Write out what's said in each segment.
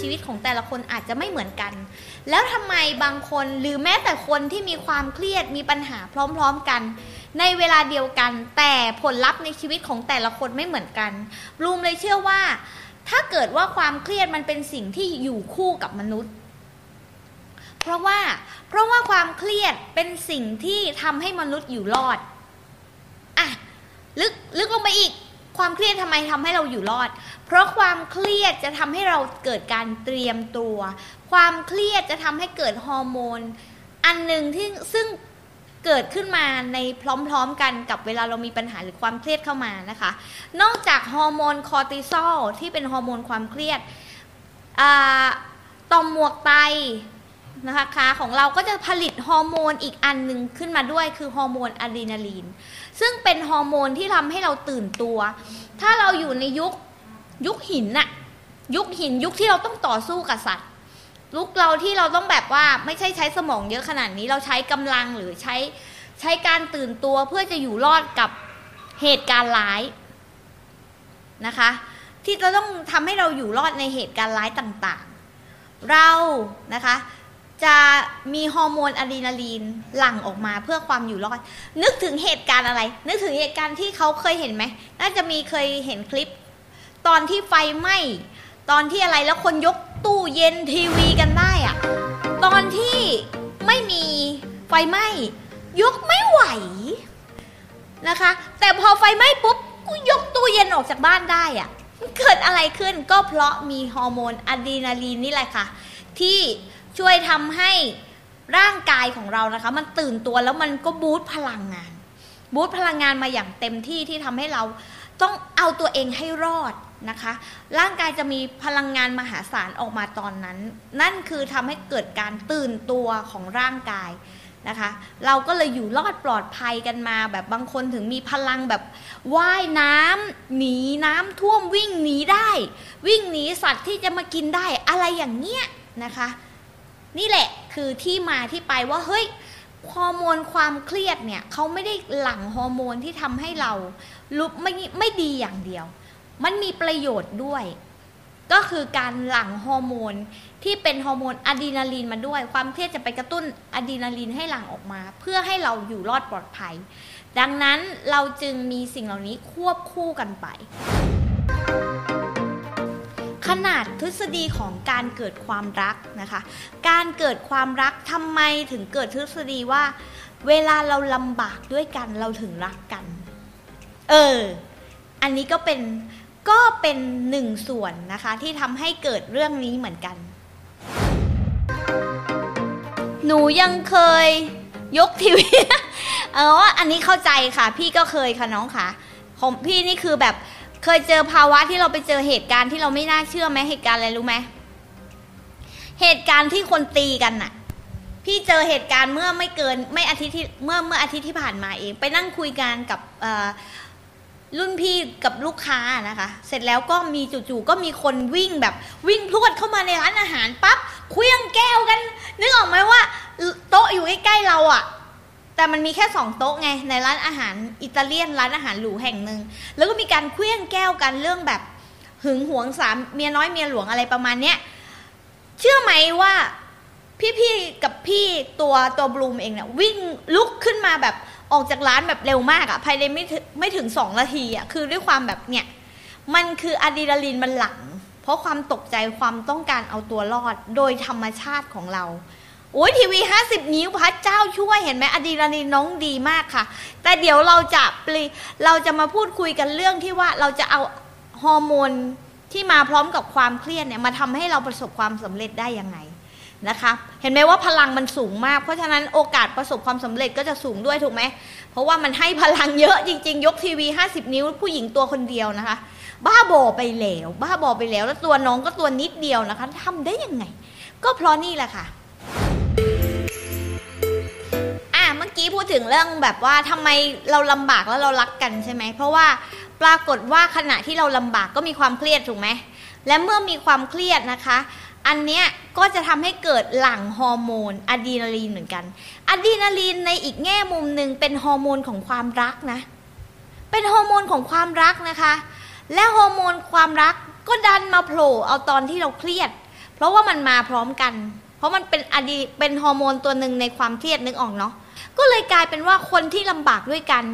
ชีวิตของแต่ละคนอาจจะไม่เหมือนกัน แล้วทำไมบางคนหรือแม้แต่คนที่มีความเครียดมีปัญหาพร้อมๆกัน ในเวลาเดียวกัน แต่ผลลัพธ์ในชีวิตของแต่ละคนไม่เหมือนกันบลูมเลยเชื่อว่า ถ้าเกิดว่าความเครียดมันเป็นสิ่งที่อยู่คู่กับมนุษย์ เพราะว่าเพราะว่าความเครียดเป็นสิ่งที่ทำให้มนุษย์อยู่รอดอะลึกลึกลงไปอีก ความเครียดทำไมทำให้เราอยู่รอด เพราะความเครียดจะทำให้เราเกิดการเตรียมตัว ความเครียดจะทำให้เกิดฮอร์โมน อันหนึ่งที่ซึ่งเกิดขึ้นมาในพร้อมๆกันกับเวลาเรามีปัญหาหรือความเครียดเข้ามานะคะ นอกจากฮอร์โมนคอร์ติซอลที่เป็นฮอร์โมนความเครียดต่อมหมวกไต นะคะขาของเราก็จะผลิตฮอร์โมนอีกอันหนึ่งขึ้นมาด้วยคือฮอร์โมนอะดรีนาลีน ซึ่งเป็นฮอร์โมนที่ทำให้เราตื่นตัว ถ้าเราอยู่ในยุคยุคหินน่ะยุคหินยุคที่เราต้องต่อสู้กับสัตว์ยุคเราที่เราต้องแบบว่าไม่ใช่ใช้สมองเยอะขนาดนี้เราใช้กำลังหรือใช้ใช้การตื่นตัวเพื่อจะอยู่รอดกับเหตุการณ์ร้ายนะคะ ที่จะต้องทำให้เราอยู่รอดในเหตุการณ์ร้ายต่างๆ เรานะคะ จะมีฮอร์โมนอะดรีนาลีนหลั่งออกมาเพื่อความอยู่รอด นึกถึงเหตุการณ์อะไร นึกถึงเหตุการณ์ที่เขาเคยเห็นไหม น่าจะมีเคยเห็นคลิป ตอนที่ไฟไหม้ ตอนที่อะไรแล้วคนยกตู้เย็นทีวีกันได้อะตอนที่ไม่มีไฟไหม้ ยกไม่ไหวนะคะ แต่พอไฟไหม้ปุ๊บกูยกตู้เย็นออกจากบ้านได้อะเกิดอะไรขึ้นก็เพราะมีฮอร์โมนอะดรีนาลีนนี่แหละค่ะ ที่ ช่วยทำให้ร่างกายของเรานะคะ มันตื่นตัวแล้วมันก็บูตพลังงาน บูตพลังงานมาอย่างเต็มที่ที่ทำให้เราต้องเอาตัวเองให้รอดนะคะ ร่างกายจะมีพลังงานมหาศาลออกมาตอนนั้น นั่นคือทำให้เกิดการตื่นตัวของร่างกายนะคะ เราก็เลยอยู่รอดปลอดภัยกันมา แบบบางคนถึงมีพลังแบบว่ายน้ำหนีน้ำท่วมวิ่งหนีได้ วิ่งหนีสัตว์ที่จะมากินได้อะไรอย่างเงี้ยนะคะ นี่แหละคือที่มาที่ไปว่าเฮ้ยฮอร์โมนความเครียดเนี่ยเขาไม่ได้หลั่งฮอร์โมนที่ทำให้เราลุกไม่ไม่ดีอย่างเดียว มันมีประโยชน์ด้วย ก็คือการหลั่งฮอร์โมนที่เป็นฮอร์โมนอะดรีนาลีนมาด้วย ความเครียดจะไปกระตุ้นอะดรีนาลีนให้หลั่งออกมา เพื่อให้เราอยู่รอดปลอดภัย ดังนั้นเราจึงมีสิ่งเหล่านี้ควบคู่กันไป ขนาดทฤษฎีของการเกิดความรักนะคะ การเกิดความรักทำไมถึงเกิดทฤษฎีว่า เวลาเราลำบากด้วยกันเราถึงรักกัน เออ อันนี้ก็เป็นก็เป็นหนึ่งส่วนนะคะที่ทำให้เกิดเรื่องนี้เหมือนกัน หนูยังเคยยกทีวีเอออันนี้เข้าใจค่ะ พี่ก็เคยค่ะน้องค่ะ ของพี่นี่คือแบบ เคยเจอภาวะที่เราไปเจอเหตุการณ์ที่เราไม่น่าเชื่อไหมเหตุการณ์อะไรรู้ไหมเหตุการณ์ที่คนตีกันน่ะ พี่เจอเหตุการณ์เมื่อไม่เกินไม่อาทิตย์ที่เมื่อเมื่ออาทิตย์ที่ผ่านมาเอง ไปนั่งคุยกันกับรุ่นพี่กับลูกค้านะคะ เสร็จแล้วก็มีจู่ๆก็มีคนวิ่งแบบวิ่งพรวดเข้ามาในร้านอาหารปั๊บเคลี้ยงแก้วกัน นึกออกไหมว่าโต๊ะอยู่ใกล้ๆเราอะ่ะ แต่มันมีแค่สองโต๊ะไงในร้านอาหารอิตาเลียนร้านอาหารหรูแห่งหนึ่งแล้วก็มีการเคลื่องแก้วกันเรื่องแบบหึงหวงสามเมียน้อยเมียหลวงอะไรประมาณเนี้ยเชื่อไหมว่าพี่ๆกับพี่ตัวตัวบลูมเองเนี่ยวิ่งลุกขึ้นมาแบบออกจากร้านแบบเร็วมากอะภายในไม่ถึงไม่ถึงสองนาทีอะคือด้วยความแบบเนี่ยมันคืออะดรีนาลีนมันหลัง เพราะความตกใจความต้องการเอาตัวรอดโดยธรรมชาติของเรา อ้ยทีวีห้าสิบนิ้วพระเจ้าช่วยเห็นไหมอดรีนาลีน้องดีมากค่ะ แต่เดี๋ยวเราจะปลีเราจะมาพูดคุยกันเรื่องที่ว่าเราจะเอาฮอร์โมนที่มาพร้อมกับความเครียดเนี่ยมาทำให้เราประสบความสำเร็จได้ยังไงนะคะเห็นไหมว่าพลังมันสูงมาก เพราะฉะนั้นโอกาสประสบความสำเร็จก็จะสูงด้วยถูกไหมเพราะว่ามันให้พลังเยอะจริง ๆ ยกทีวี 50 นิ้วผู้หญิงตัวคนเดียวนะคะ บ้าบอไปแล้ว บ้าบอไปแล้ว แล้วตัวน้องก็ตัวนิดเดียวนะคะทำได้ยังไง ก็เพราะนี่แหละค่ะ เมื่อกี้พูดถึงเรื่องแบบว่าทำไมเราลำบากแล้วเรารักกันใช่ไหม เพราะว่าปรากฏว่าขณะที่เราลำบากก็มีความเครียดถูกไหม และเมื่อมีความเครียดนะคะ อันเนี้ยก็จะทำให้เกิดหลั่งฮอร์โมนอะดรีนาลีนเหมือนกันอะดรีนาลีนในอีกแง่มุมหนึ่งเป็นฮอร์โมนของความรักนะ เป็นฮอร์โมนของความรักนะคะ และฮอร์โมนความรักก็ดันมาโผล่เอาตอนที่เราเครียด เพราะว่ามันมาพร้อมกัน เพราะมันเป็นอะดีเป็นฮอร์โมนตัวหนึ่งในความเครียดนึกออกเนาะ ก็เลยกลายเป็นว่าคนที่ลำบากด้วยกัน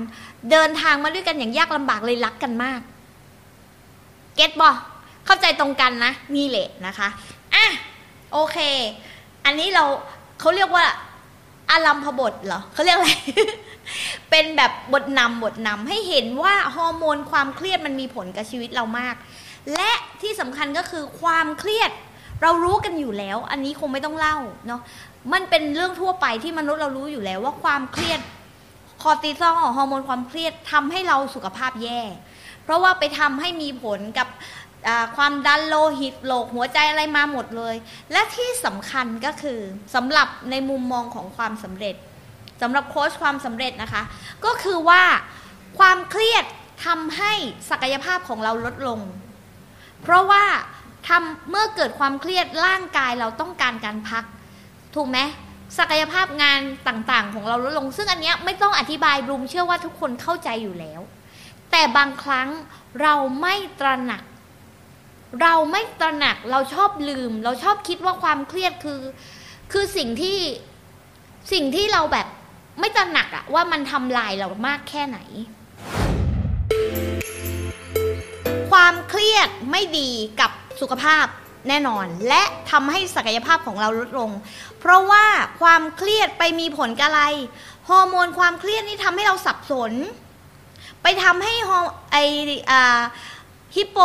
เดินทางมาด้วยกันอย่างยากลำบากเลยรักกันมาก get บ่เข้าใจตรงกันนะนี่แหละนะคะอะโอเค อันนี้เราเขาเรียกว่าอารัมพบทเหรอเขาเรียกอะไร เป็นแบบบทนำบทนำให้เห็นว่าฮอร์โมนความเครียดมันมีผลกับชีวิตเรามาก และที่สำคัญก็คือความเครียด เรารู้กันอยู่แล้ว อันนี้คงไม่ต้องเล่าเนาะ มันเป็นเรื่องทั่วไปที่มนุษย์เรารู้อยู่แล้วว่าความเครียดคอร์ติซอลฮอร์โมนความเครียดทำให้เราสุขภาพแย่ เพราะว่าไปทำให้มีผลกับความดันโลหิตโลกหัวใจอะไรมาหมดเลย และที่สำคัญก็คือสำหรับในมุมมองของความสำเร็จสำหรับโค้ชความสำเร็จนะคะ ก็คือว่าความเครียดทำให้ศักยภาพของเราลดลง เพราะว่าทำเมื่อเกิดความเครียดร่างกายเราต้องการการพัก ถูกไหมศักยภาพงานต่างๆ ของเราลดลง ซึ่งอันเนี้ยไม่ต้องอธิบายบลูมเชื่อว่าทุกคนเข้าใจอยู่แล้ว แต่บางครั้งเราไม่ตระหนัก เราไม่ตระหนักเราชอบลืม เราชอบคิดว่าความเครียดคือ คือสิ่งที่สิ่งที่เราแบบไม่ตระหนักอะว่ามันทำลายเรามากแค่ไหน ความเครียดไม่ดีกับสุขภาพ แน่นอน และทำให้ศักยภาพของเราลดลง เพราะว่าความเครียดไปมีผลกับอะไร ฮอร์โมนความเครียดนี่ทำให้เราสับสน ไปทำให้ฮอไอฮิปโป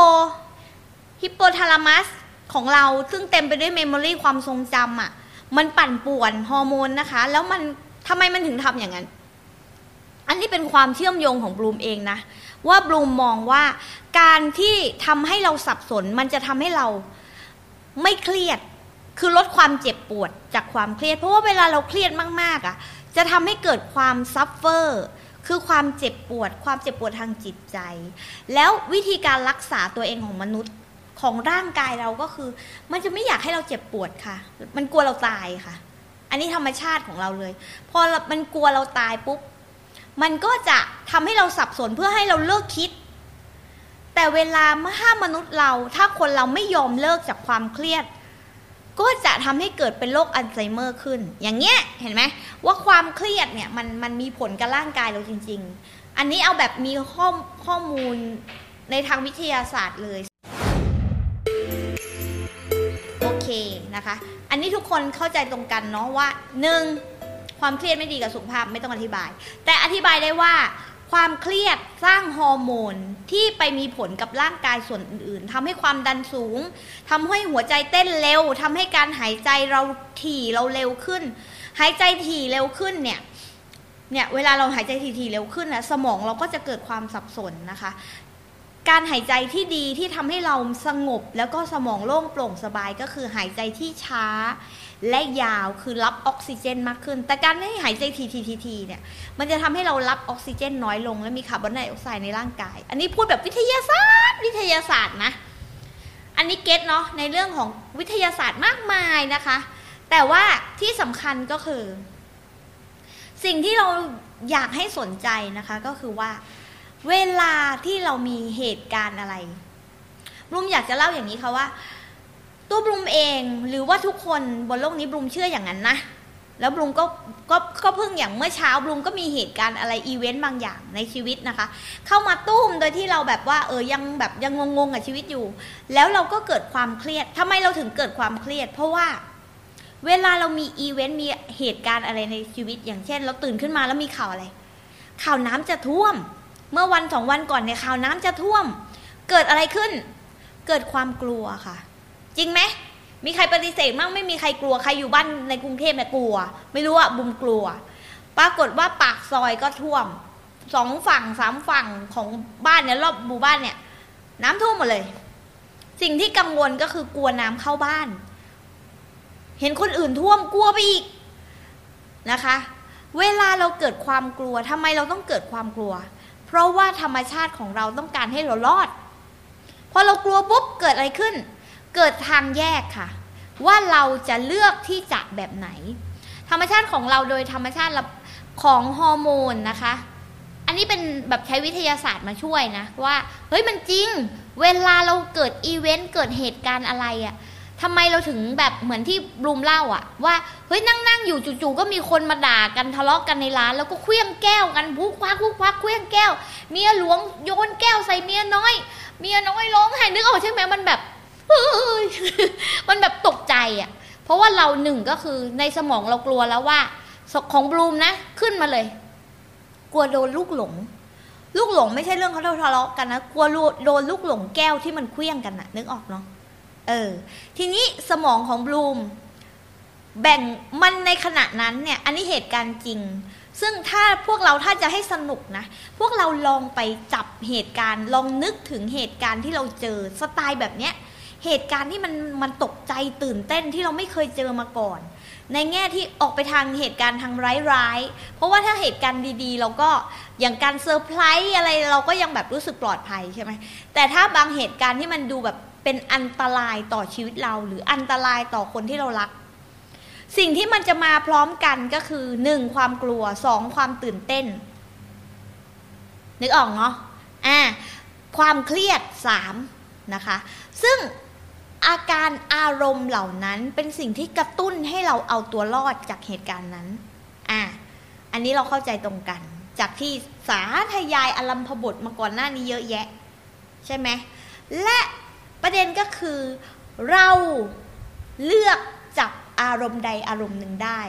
ฮิปโปทาลามัสของเราซึ่งเต็มไปด้วย memory ความทรงจำอะ มันปั่นป่วนฮอร์โมนนะคะ แล้วมันทำไมมันถึงทำอย่างนั้น อันนี้เป็นความเชื่อมโยงของบลูมเองนะ ว่าบลูมมองว่าการที่ทำให้เราสับสน มันจะทำให้เรา ไม่เครียด คือลดความเจ็บปวดจากความเครียด เพราะว่าเวลาเราเครียดมากๆอะ จะทำให้เกิดความ suffer คือความเจ็บปวด ความเจ็บปวดทางจิตใจ แล้ววิธีการรักษาตัวเองของมนุษย์ของร่างกายเราก็คือ มันจะไม่อยากให้เราเจ็บปวดค่ะ มันกลัวเราตายค่ะ อันนี้ธรรมชาติของเราเลย พอมันกลัวเราตายปุ๊บ มันก็จะทำให้เราสับสนเพื่อให้เราเลิกคิด แต่เวลาเมื่อห้ามนุษย์เรา ถ้าคนเราไม่ยอมเลิกจากความเครียด ก็จะทำให้เกิดเป็นโรคอัลไซเมอร์ขึ้น อย่างเงี้ยเห็นไหมว่าความเครียดเนี่ยมันมันมีผลกับร่างกายเราจริง ๆ อันนี้เอาแบบมีข้อข้อมูลในทางวิทยาศาสตร์เลยโอเคนะคะ อันนี้ทุกคนเข้าใจตรงกันเนาะว่าหนึ่งความเครียดไม่ดีกับสุขภาพไม่ต้องอธิบาย แต่อธิบายได้ว่า ความเครียดสร้างฮอร์โมนที่ไปมีผลกับร่างกายส่วนอื่นๆทำให้ความดันสูงทำให้หัวใจเต้นเร็วทำให้การหายใจเราถี่เราเร็วขึ้น หายใจถี่เร็วขึ้นเนี่ยเนี่ยเวลาเราหายใจถี่ๆเร็วขึ้นนะสมองเราก็จะเกิดความสับสนนะคะ การหายใจที่ดีที่ทำให้เราสงบแล้วก็สมองโล่งโปร่งสบายก็คือหายใจที่ช้า และยาวคือรับออกซิเจนมากขึ้น แต่การไม่หายใจทีทีทีทีเนี่ยมันจะทำให้เรารับออกซิเจนน้อยลง และมีคาร์บอนไดออกไซด์ในร่างกาย อันนี้พูดแบบวิทยาศาสตร์ วิทยาศาสตร์นะ อันนี้เก็ตเนาะในเรื่องของวิทยาศาสตร์มากมายนะคะ แต่ว่าที่สำคัญก็คือ สิ่งที่เราอยากให้สนใจนะคะก็คือว่า เวลาที่เรามีเหตุการณ์อะไรบลุมอยากจะเล่าอย่างนี้ค่ะว่า ตัวบลุมเองหรือว่าทุกคนบนโลกนี้บลุมเชื่ออย่างนั้นนะ แล้วบลุมก็ก็ก็เพิ่งอย่างเมื่อเช้าบลุมก็มีเหตุการณ์อะไรอีเวนต์บางอย่างในชีวิตนะคะ เข้ามาตุ้มโดยที่เราแบบว่าเออยังแบบยังงงๆกับชีวิตอยู่ แล้วเราก็เกิดความเครียดทำไมเราถึงเกิดความเครียด เพราะว่าเวลาเรามีอีเวนต์มีเหตุการณ์อะไรในชีวิต อย่างเช่น เราตื่นขึ้นมาแล้วมีข่าวอะไร ข่าวน้ำจะท่วม เมื่อวันสองวันก่อนเนี่ยข่าวน้ำจะท่วม เกิดอะไรขึ้น เกิดความกลัวค่ะ จริงไหมมีใครปฏิเสธมั่งไม่มีใครกลัวใครอยู่บ้านในกรุงเทพเนี่ยกลัว ไม่รู้อะบุมกลัว ปรากฏว่าปากซอยก็ท่วมสองฝั่งสามฝั่งของบ้านเนี่ยรอบหมู่บ้านเนี่ย น้ำท่วมหมดเลย สิ่งที่กังวลก็คือกลัวน้ำเข้าบ้าน เห็นคนอื่นท่วมกลัวไปอีกนะคะ เวลาเราเกิดความกลัวทำไมเราต้องเกิดความกลัว เพราะว่าธรรมชาติของเราต้องการให้เรารอดพอเรากลัวปุ๊บเกิดอะไรขึ้น เกิดทางแยกค่ะ ว่าเราจะเลือกที่จะแบบไหน ธรรมชาติของเราโดยธรรมชาติของฮอร์โมนนะคะ อันนี้เป็นแบบใช้วิทยาศาสตร์มาช่วยนะว่าเฮ้ยมันจริง เวลาเราเกิดอีเวนต์เกิดเหตุการณ์อะไรอะค่ะทำไมเราถึงแบบเหมือนที่บลูมเล่าอะว่าเฮ้ยนั่งนั่งอยู่จู่ๆก็มีคนมาด่ากันทะเลาะกันในร้าน แล้วก็เคลี้ยงแก้วกันพุกควักพุกควักเคลี้ยงแก้ว เมียหลวงโยนแก้วใส่เมียน้อย เมียน้อยร้องไห้นึกออกใช่ไหมมันแบบ เฮ้ยมันแบบตกใจอะเพราะว่าเราหนึ่งก็คือในสมองเรากลัวแล้วว่าของบลูมนะขึ้นมาเลย กลัวโดนลูกหลง ลูกหลงไม่ใช่เรื่องเขาทะเลาะกันนะกลัวโดนลูกหลงแก้วที่มันเคลี้ยงกันนะนึกออกเนาะเออ ทีนี้สมองของบลูมแบ่งมันในขณะนั้นเนี่ย อันนี้เหตุการณ์จริง ซึ่งถ้าพวกเราถ้าจะให้สนุกนะ พวกเราลองไปจับเหตุการณ์ ลองนึกถึงเหตุการณ์ที่เราเจอสไตล์แบบเนี้ย เหตุการณ์ที่มันมันตกใจตื่นเต้นที่เราไม่เคยเจอมาก่อน ในแง่ที่ออกไปทางเหตุการณ์ทางร้ายๆ เพราะว่าถ้าเหตุการณ์ดีๆ เราก็อย่างการเซอร์ไพรส์อะไรเราก็ยังแบบรู้สึกปลอดภัยใช่ไหมแต่ถ้าบางเหตุการณ์ที่มันดูแบบเป็นอันตรายต่อชีวิตเรา หรืออันตรายต่อคนที่เรารัก สิ่งที่มันจะมาพร้อมกันก็คือหนึ่งความกลัวสองความตื่นเต้น นึกออกเนาะอ่าความเครียดสามนะคะ ซึ่ง อาการอารมณ์เหล่านั้นเป็นสิ่งที่กระตุ้นให้เราเอาตัวรอดจากเหตุการณ์นั้น อ่าอันนี้เราเข้าใจตรงกัน จากที่สาธยายอลัมพบทมาก่อนหน้านี้เยอะแยะ ใช่ไหม และประเด็นก็คือ เราเลือกจับอารมณ์ใดอารมณ์หนึ่งได้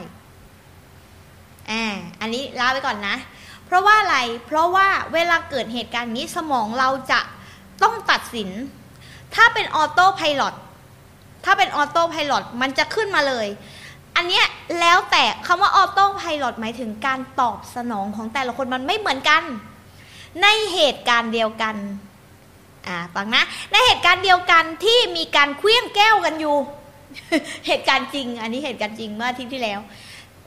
อ่า อันนี้ลาไปก่อนนะ เพราะว่าอะไร เพราะว่าเวลาเกิดเหตุการณ์นี้สมองเราจะต้องตัดสิน ถ้าเป็นออโต้พายロถ้าเป็นออโต้พายロมันจะขึ้นมาเลย อันเนี้ยแล้วแต่คำว่าออโต้พายロหมายถึงการตอบสนองของแต่ละคนมันไม่เหมือนกัน ในเหตุการณ์เดียวกันอ่าฟังนะในเหตุการณ์เดียวกันที่มีการเคลี้ยงแก้วกันอยู่ เหตุการณ์จริง อันนี้เหตุการณ์จริงเมื่ออาทิตย์ที่แล้ว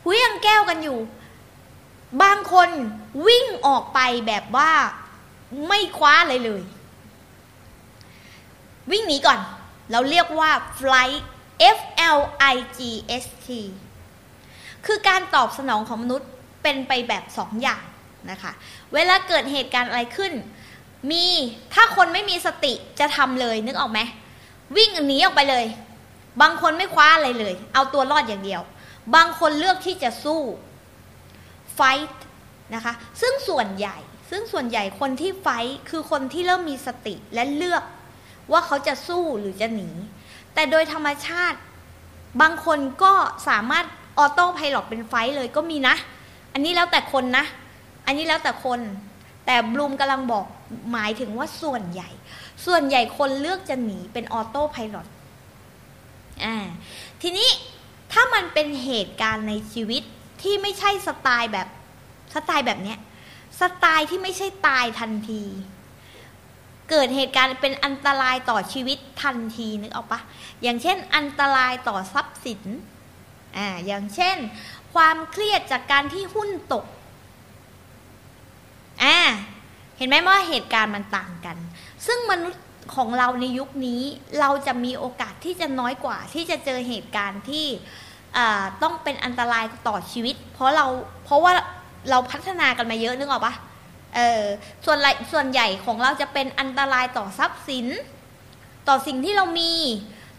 เคลี้ยงแก้วกันอยู่ บางคนวิ่งออกไปแบบว่าไม่คว้าเลยเลย วิ่งหนีก่อน เราเรียกว่า flight F L I G S T คือการตอบสนองของมนุษย์เป็นไปแบบสองอย่างนะคะ เวลาเกิดเหตุการณ์อะไรขึ้น มีถ้าคนไม่มีสติจะทำเลยนึกออกไหมวิ่งหนีออกไปเลย บางคนไม่คว้าอะไรเลย เอาตัวรอดอย่างเดียว บางคนเลือกที่จะสู้ fight นะคะ ซึ่งส่วนใหญ่ ซึ่งส่วนใหญ่คนที่ไฟคือคนที่เริ่มมีสติและเลือก ว่าเขาจะสู้หรือจะหนี แต่โดยธรรมชาติ บางคนก็สามารถออโต้ไพลอตเป็นไฟเลยก็มีนะ อันนี้แล้วแต่คนนะ อันนี้แล้วแต่คน แต่บลูมกำลังบอกหมายถึงว่าส่วนใหญ่ ส่วนใหญ่คนเลือกจะหนีเป็นออโต้พายロอ่าทีนี้ถ้ามันเป็นเหตุการณ์ในชีวิตที่ไม่ใช่สไตล์แบบสไตล์แบบเนี้ยสไตล์ที่ไม่ใช่ตายทันที เกิดเหตุการณ์เป็นอันตรายต่อชีวิตทันทีนึกออกปะอย่างเช่น อันตรายต่อทรัพย์สินอ่าอย่างเช่น ความเครียดจากการที่หุ้นตกอ่าเห็นไหมว่าเหตุการณ์มันต่างกัน ซึ่งมนุษย์ของเราในยุคนี้เราจะมีโอกาสที่จะน้อยกว่า ที่จะเจอเหตุการณ์ที่ต้องเป็นอันตรายต่อชีวิต เพราะเราเพราะว่าเราพัฒนากันมาเยอะนึกออกปะ เออส่วนส่วนใหญ่ของเราจะเป็นอันตรายต่อทรัพย์สิน ต่อสิ่งที่เรามี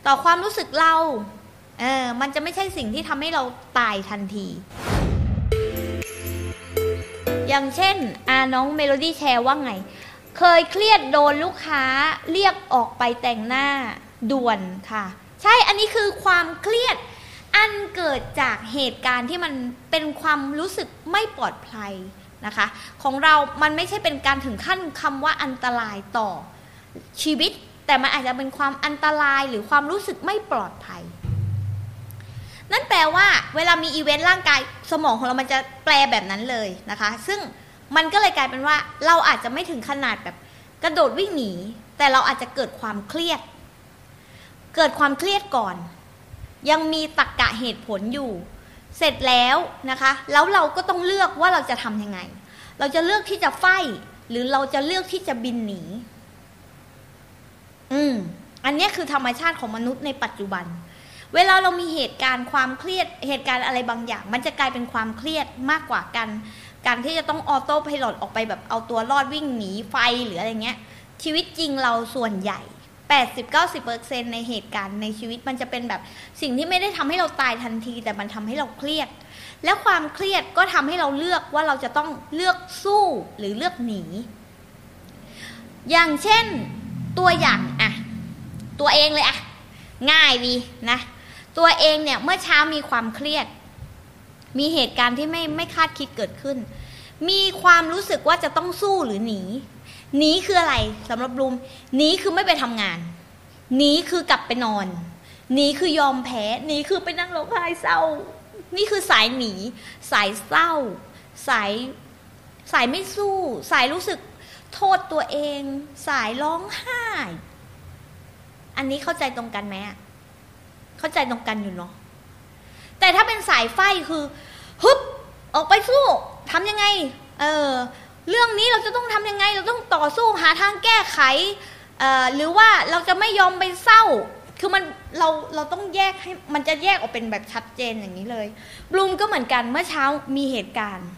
ต่อความรู้สึกเราเออมันจะไม่ใช่สิ่งที่ทำให้เราตายทันที อย่างเช่นอาน้องเมโลดี้แชร์ว่าไง เคยเครียดโดนลูกค้าเรียกออกไปแต่งหน้าด่วนค่ะ ใช่ อันนี้คือความเครียดอันเกิดจากเหตุการณ์ที่มันเป็นความรู้สึกไม่ปลอดภัย นะคะ ของเรามันไม่ใช่เป็นการถึงขั้นคำว่าอันตรายต่อชีวิต แต่มันอาจจะเป็นความอันตรายหรือความรู้สึกไม่ปลอดภัย นั่นแปลว่าเวลามีอีเวนต์ร่างกายสมองของเรามันจะแปลแบบนั้นเลยนะคะ ซึ่งมันก็เลยกลายเป็นว่าเราอาจจะไม่ถึงขนาดแบบกระโดดวิ่งหนี แต่เราอาจจะเกิดความเครียด เกิดความเครียดก่อน ยังมีตรกกะเหตุผลอยู่ เสร็จแล้วนะคะ แล้วเราก็ต้องเลือกว่าเราจะทำยังไง เราจะเลือกที่จะไฟหรือเราจะเลือกที่จะบินหนี อืม อันนี้คือธรรมชาติของมนุษย์ในปัจจุบัน เวลาเรามีเหตุการณ์ความเครียด เหตุการณ์อะไรบางอย่าง มันจะกลายเป็นความเครียดมากกว่ากัน การที่จะต้องออโต้พายโออกไปแบบเอาตัวรอดวิ่งหนีไฟหรืออะไรเงี้ย ชีวิตจริงเราส่วนใหญ่ 80-90%ในเหตุการณ์ในชีวิตมันจะเป็นแบบสิ่งที่ไม่ได้ทำให้เราตายทันที แต่มันทำให้เราเครียด และความเครียดก็ทำให้เราเลือกว่าเราจะต้องเลือกสู้หรือเลือกหนี อย่างเช่นตัวอย่างอะตัวเองเลยอะง่ายดีนะ ตัวเองเนี่ยเมื่อเช้ามีความเครียด มีเหตุการณ์ที่ไม่ไม่คาดคิดเกิดขึ้น มีความรู้สึกว่าจะต้องสู้หรือหนี หนีคืออะไรสำหรับลุมหนีคือไม่ไปทำงานหนีคือกลับไปนอนหนีคือยอมแพ้หนีคือไปนั่งร้องไห้เศร้า นี่คือสายหนี สายเศร้า สายสายไม่สู้ สายรู้สึกโทษตัวเอง สายร้องไห้ อันนี้เข้าใจตรงกันไหมเข้าใจตรงกันอยู่เนาะแต่ถ้าเป็นสายไฟคือฮึบออกไปสู้ทำยังไง เออ เรื่องนี้เราจะต้องทำยังไง เราต้องต่อสู้หาทางแก้ไข หรือว่าเราจะไม่ยอมไปเศร้า คือมันเราเราต้องแยกให้มันจะแยกออกเป็นแบบชัดเจนอย่างนี้เลยบลูมก็เหมือนกันเมื่อเช้ามีเหตุการณ์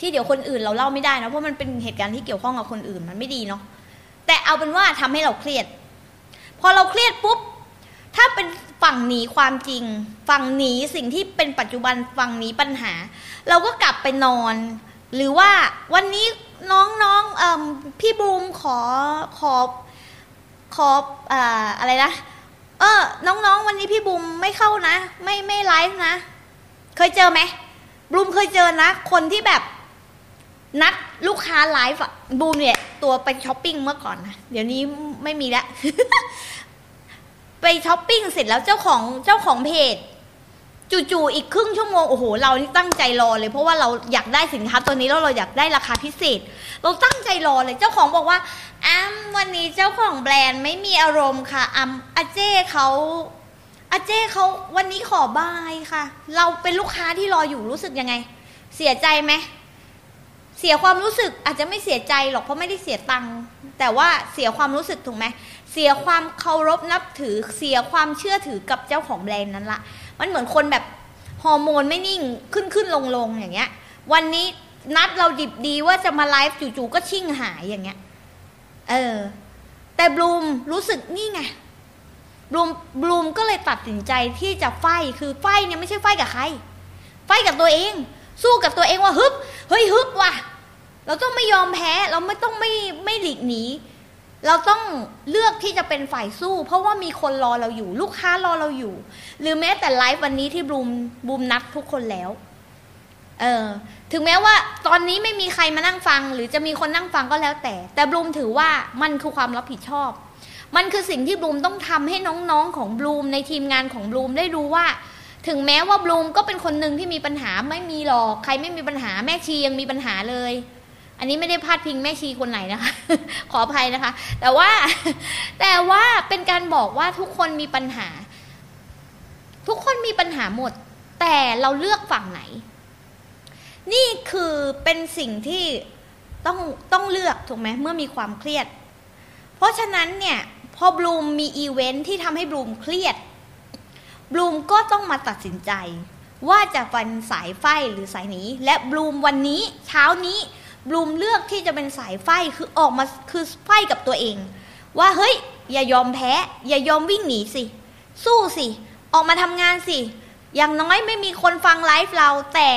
ที่เดี๋ยวคนอื่นเราเล่าไม่ได้นะเพราะมันเป็นเหตุการณ์ที่เกี่ยวข้องกับคนอื่นมันไม่ดีเนาะแต่เอาเป็นว่าทำให้เราเครียด พอเราเครียดปุ๊บถ้าเป็นฝั่งหนีความจริง ฝั่งหนีสิ่งที่เป็นปัจจุบันฝั่งหนีปัญหา เราก็กลับไปนอน หรือว่าวันนี้น้องๆอพี่บูมขอขอขอออะไรนะเออน้องๆ วันนี้พี่บูมไม่เข้านะ ไม่ไม่ไลฟ์นะ เคยเจอไหมบูมเคยเจอนะ คนที่แบบนัดลูกค้าไลฟ์อะบูมเนี่ยตัวไปช้อปปิ้งเมื่อก่อนนะเดี๋ยวนี้ไม่มีแล้วไปช้อปปิ้งเสร็จแล้วเจ้าของเจ้าของเพจ จู่ๆอีกครึ่งชั่วโมงโอ้โหเรานี่ตั้งใจรอเลย เพราะว่าเราอยากได้สินค้าตัวนี้แล้วเราอยากได้ราคาพิเศษ เราตั้งใจรอเลยเจ้าของบอกว่าอ้มวันนี้เจ้าของแบรนด์ไม่มีอารมณ์ค่ะอัมอาเจ้เขาอาเจ้เขาวันนี้ขอบายค่ะ เราเป็นลูกค้าที่รออยู่รู้สึกยังไง เสียใจไหมเสียความรู้สึกอาจจะไม่เสียใจหรอกเพราะไม่ได้เสียตังค์แต่ว่าเสียความรู้สึกถูกไหมเสียความเคารพนับถือเสียความเชื่อถือกับเจ้าของแบรนด์นั้นละ มันเหมือนคนแบบฮอร์โมนไม่นิ่งขึ้นขึ้นลงลงอย่างเงี้ย วันนี้นัดเราดิบดีว่าจะมาไลฟ์จู่ๆก็ชิ่งหายอย่างเงี้ย เออ แต่บลูมรู้สึกนี่ไงบลูมบลูมก็เลยตัดสินใจที่จะไฟคือไฟเนี่ยไม่ใช่ไฟกับใคร ไฟกับตัวเอง สู้กับตัวเองว่าฮึบเฮ้ยฮึบว่ะเราต้องไม่ยอมแพ้ เราไม่ต้องไม่ไม่หลีกหนี เราต้องเลือกที่จะเป็นฝ่ายสู้ เพราะว่ามีคนรอเราอยู่ ลูกค้ารอเราอยู่ หรือแม้แต่ไลฟ์วันนี้ที่บูมบูมนัดทุกคนแล้วเออถึงแม้ว่าตอนนี้ไม่มีใครมานั่งฟัง หรือจะมีคนนั่งฟังก็แล้วแต่ แต่บลูมถือว่ามันคือความรับผิดชอบ มันคือสิ่งที่บลูมต้องทำให้น้องๆของบลูมในทีมงานของบลูมได้รู้ว่า ถึงแม้ว่าบลูมก็เป็นคนหนึ่งที่มีปัญหาไม่มีหรอกใครไม่มีปัญหาแม่ชียังมีปัญหาเลย อันนี้ไม่ได้พาดพิงแม่ชีคนไหนนะคะ ขออภัยนะคะ แต่ว่าแต่ว่าเป็นการบอกว่าทุกคนมีปัญหา ทุกคนมีปัญหาหมด แต่เราเลือกฝั่งไหน นี่คือเป็นสิ่งที่ต้องต้องเลือกถูกไหมเมื่อมีความเครียด เพราะฉะนั้นเนี่ยพอบลูมมีอีเวนท์ที่ทำให้บลูมเครียดบลูมก็ต้องมาตัดสินใจ ว่าจะเป็นสาย fight หรือสายหนี และบลูมวันนี้เช้านี้ บลูมเลือกที่จะเป็นสายไฟคือออกมาคือไฟกับตัวเอง ว่าเฮ้ย อย่ายอมแพ้ อย่ายอมวิ่งหนีสิ สู้สิ ออกมาทำงานสิ อย่างน้อยไม่มีคนฟังไลฟ์เราแต่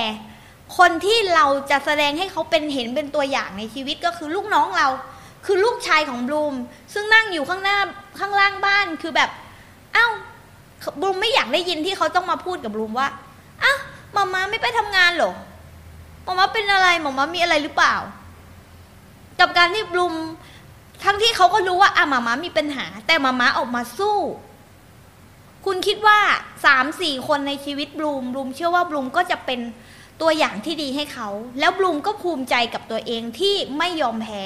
คนที่เราจะแสดงให้เขาเป็นเห็นเป็นตัวอย่างในชีวิตก็คือลูกน้องเรา คือลูกชายของบลูม ซึ่งนั่งอยู่ข้างหน้าข้างล่างบ้านคือแบบ เอา้าบลูมไม่อยากได้ยินที่เขาต้องมาพูดกับบลูมว่าอ้าวมามาไม่ไปทำงานหรอ มอมาเป็นอะไรหมอมามีอะไรหรือเปล่า กับการที่บลูมทั้งที่เขาก็รู้ว่าอะหมามามีปัญหา แต่หมามาออกมาสู้ คุณคิดว่าสามสี่คนในชีวิตบลูมบลูมเชื่อว่าบลูมก็จะเป็นตัวอย่างที่ดีให้เขา แล้วบลูมก็ภูมิใจกับตัวเองที่ไม่ยอมแพ้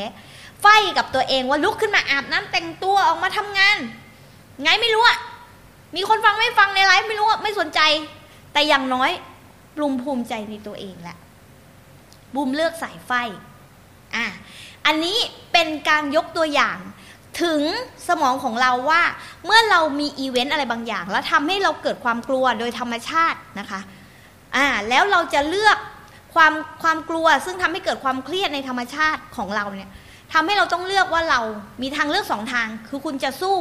ไฟกับตัวเองว่าลุกขึ้นมาอาบน้ำแต่งตัวออกมาทำงาน ไงไม่รู้อะมีคนฟังไม่ฟังในไลฟ์ไม่รู้อะไม่สนใจ แต่อย่างน้อยบลูมภูมิใจในตัวเองแหละ บูมเลือกสายไฟอะอันนี้เป็นการยกตัวอย่างถึงสมองของเราว่า เมื่อเรามีอีเวนต์อะไรบางอย่าง แล้วทำให้เราเกิดความกลัวโดยธรรมชาตินะคะอ่าแล้วเราจะเลือกความความกลัว ซึ่งทำให้เกิดความเครียดในธรรมชาติของเราเนี่ยทำให้เราต้องเลือกว่าเรามีทางเลือกสองทาง คือคุณจะสู้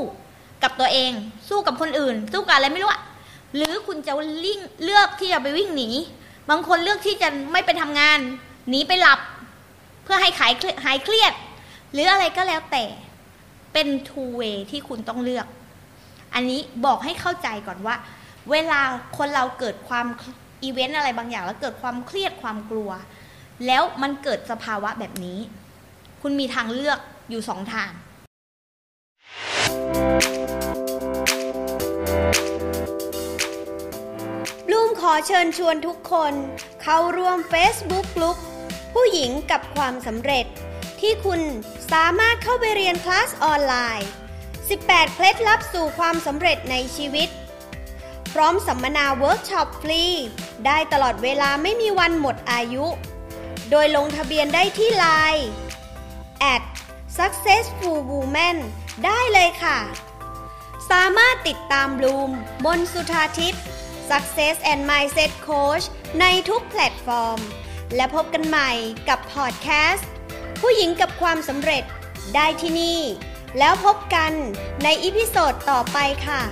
กับตัวเอง สู้กับคนอื่น สู้กับอะไรไม่รู้อะหรือคุณจะลิ่งเลือกที่จะไปวิ่งหนี บางคนเลือกที่จะไม่ไปทำงาน หนีไปหลับ เพื่อให้ขายหายเครียด หรืออะไรก็แล้วแต่เป็น two way ที่คุณต้องเลือก อันนี้บอกให้เข้าใจก่อนว่า เวลาคนเราเกิดความอีเวนต์อะไรบางอย่าง แล้วเกิดความเครียดความกลัว แล้วมันเกิดสภาวะแบบนี้ คุณมีทางเลือกอยู่สองทางลูมขอเชิญชวนทุกคนเข้าร่วม Facebook กลุ่ม ผู้หญิงกับความสำเร็จ ที่คุณสามารถเข้าไปเรียนคลาสออนไลน์ 18 เคล็ดลับสู่ความสำเร็จในชีวิต พร้อมสัมมนาเวิร์กช็อปฟรี ได้ตลอดเวลาไม่มีวันหมดอายุ โดยลงทะเบียนได้ที่ไลน์ at successful woman ได้เลยค่ะ สามารถติดตามบลูมบนสุธาทิพย์ Success and Mindset Coach ในทุกแพลตฟอร์ม และพบกันใหม่กับพอดแคสต์ ผู้หญิงกับความสำเร็จได้ที่นี่ แล้วพบกันในอีพิโซดต่อไปค่ะ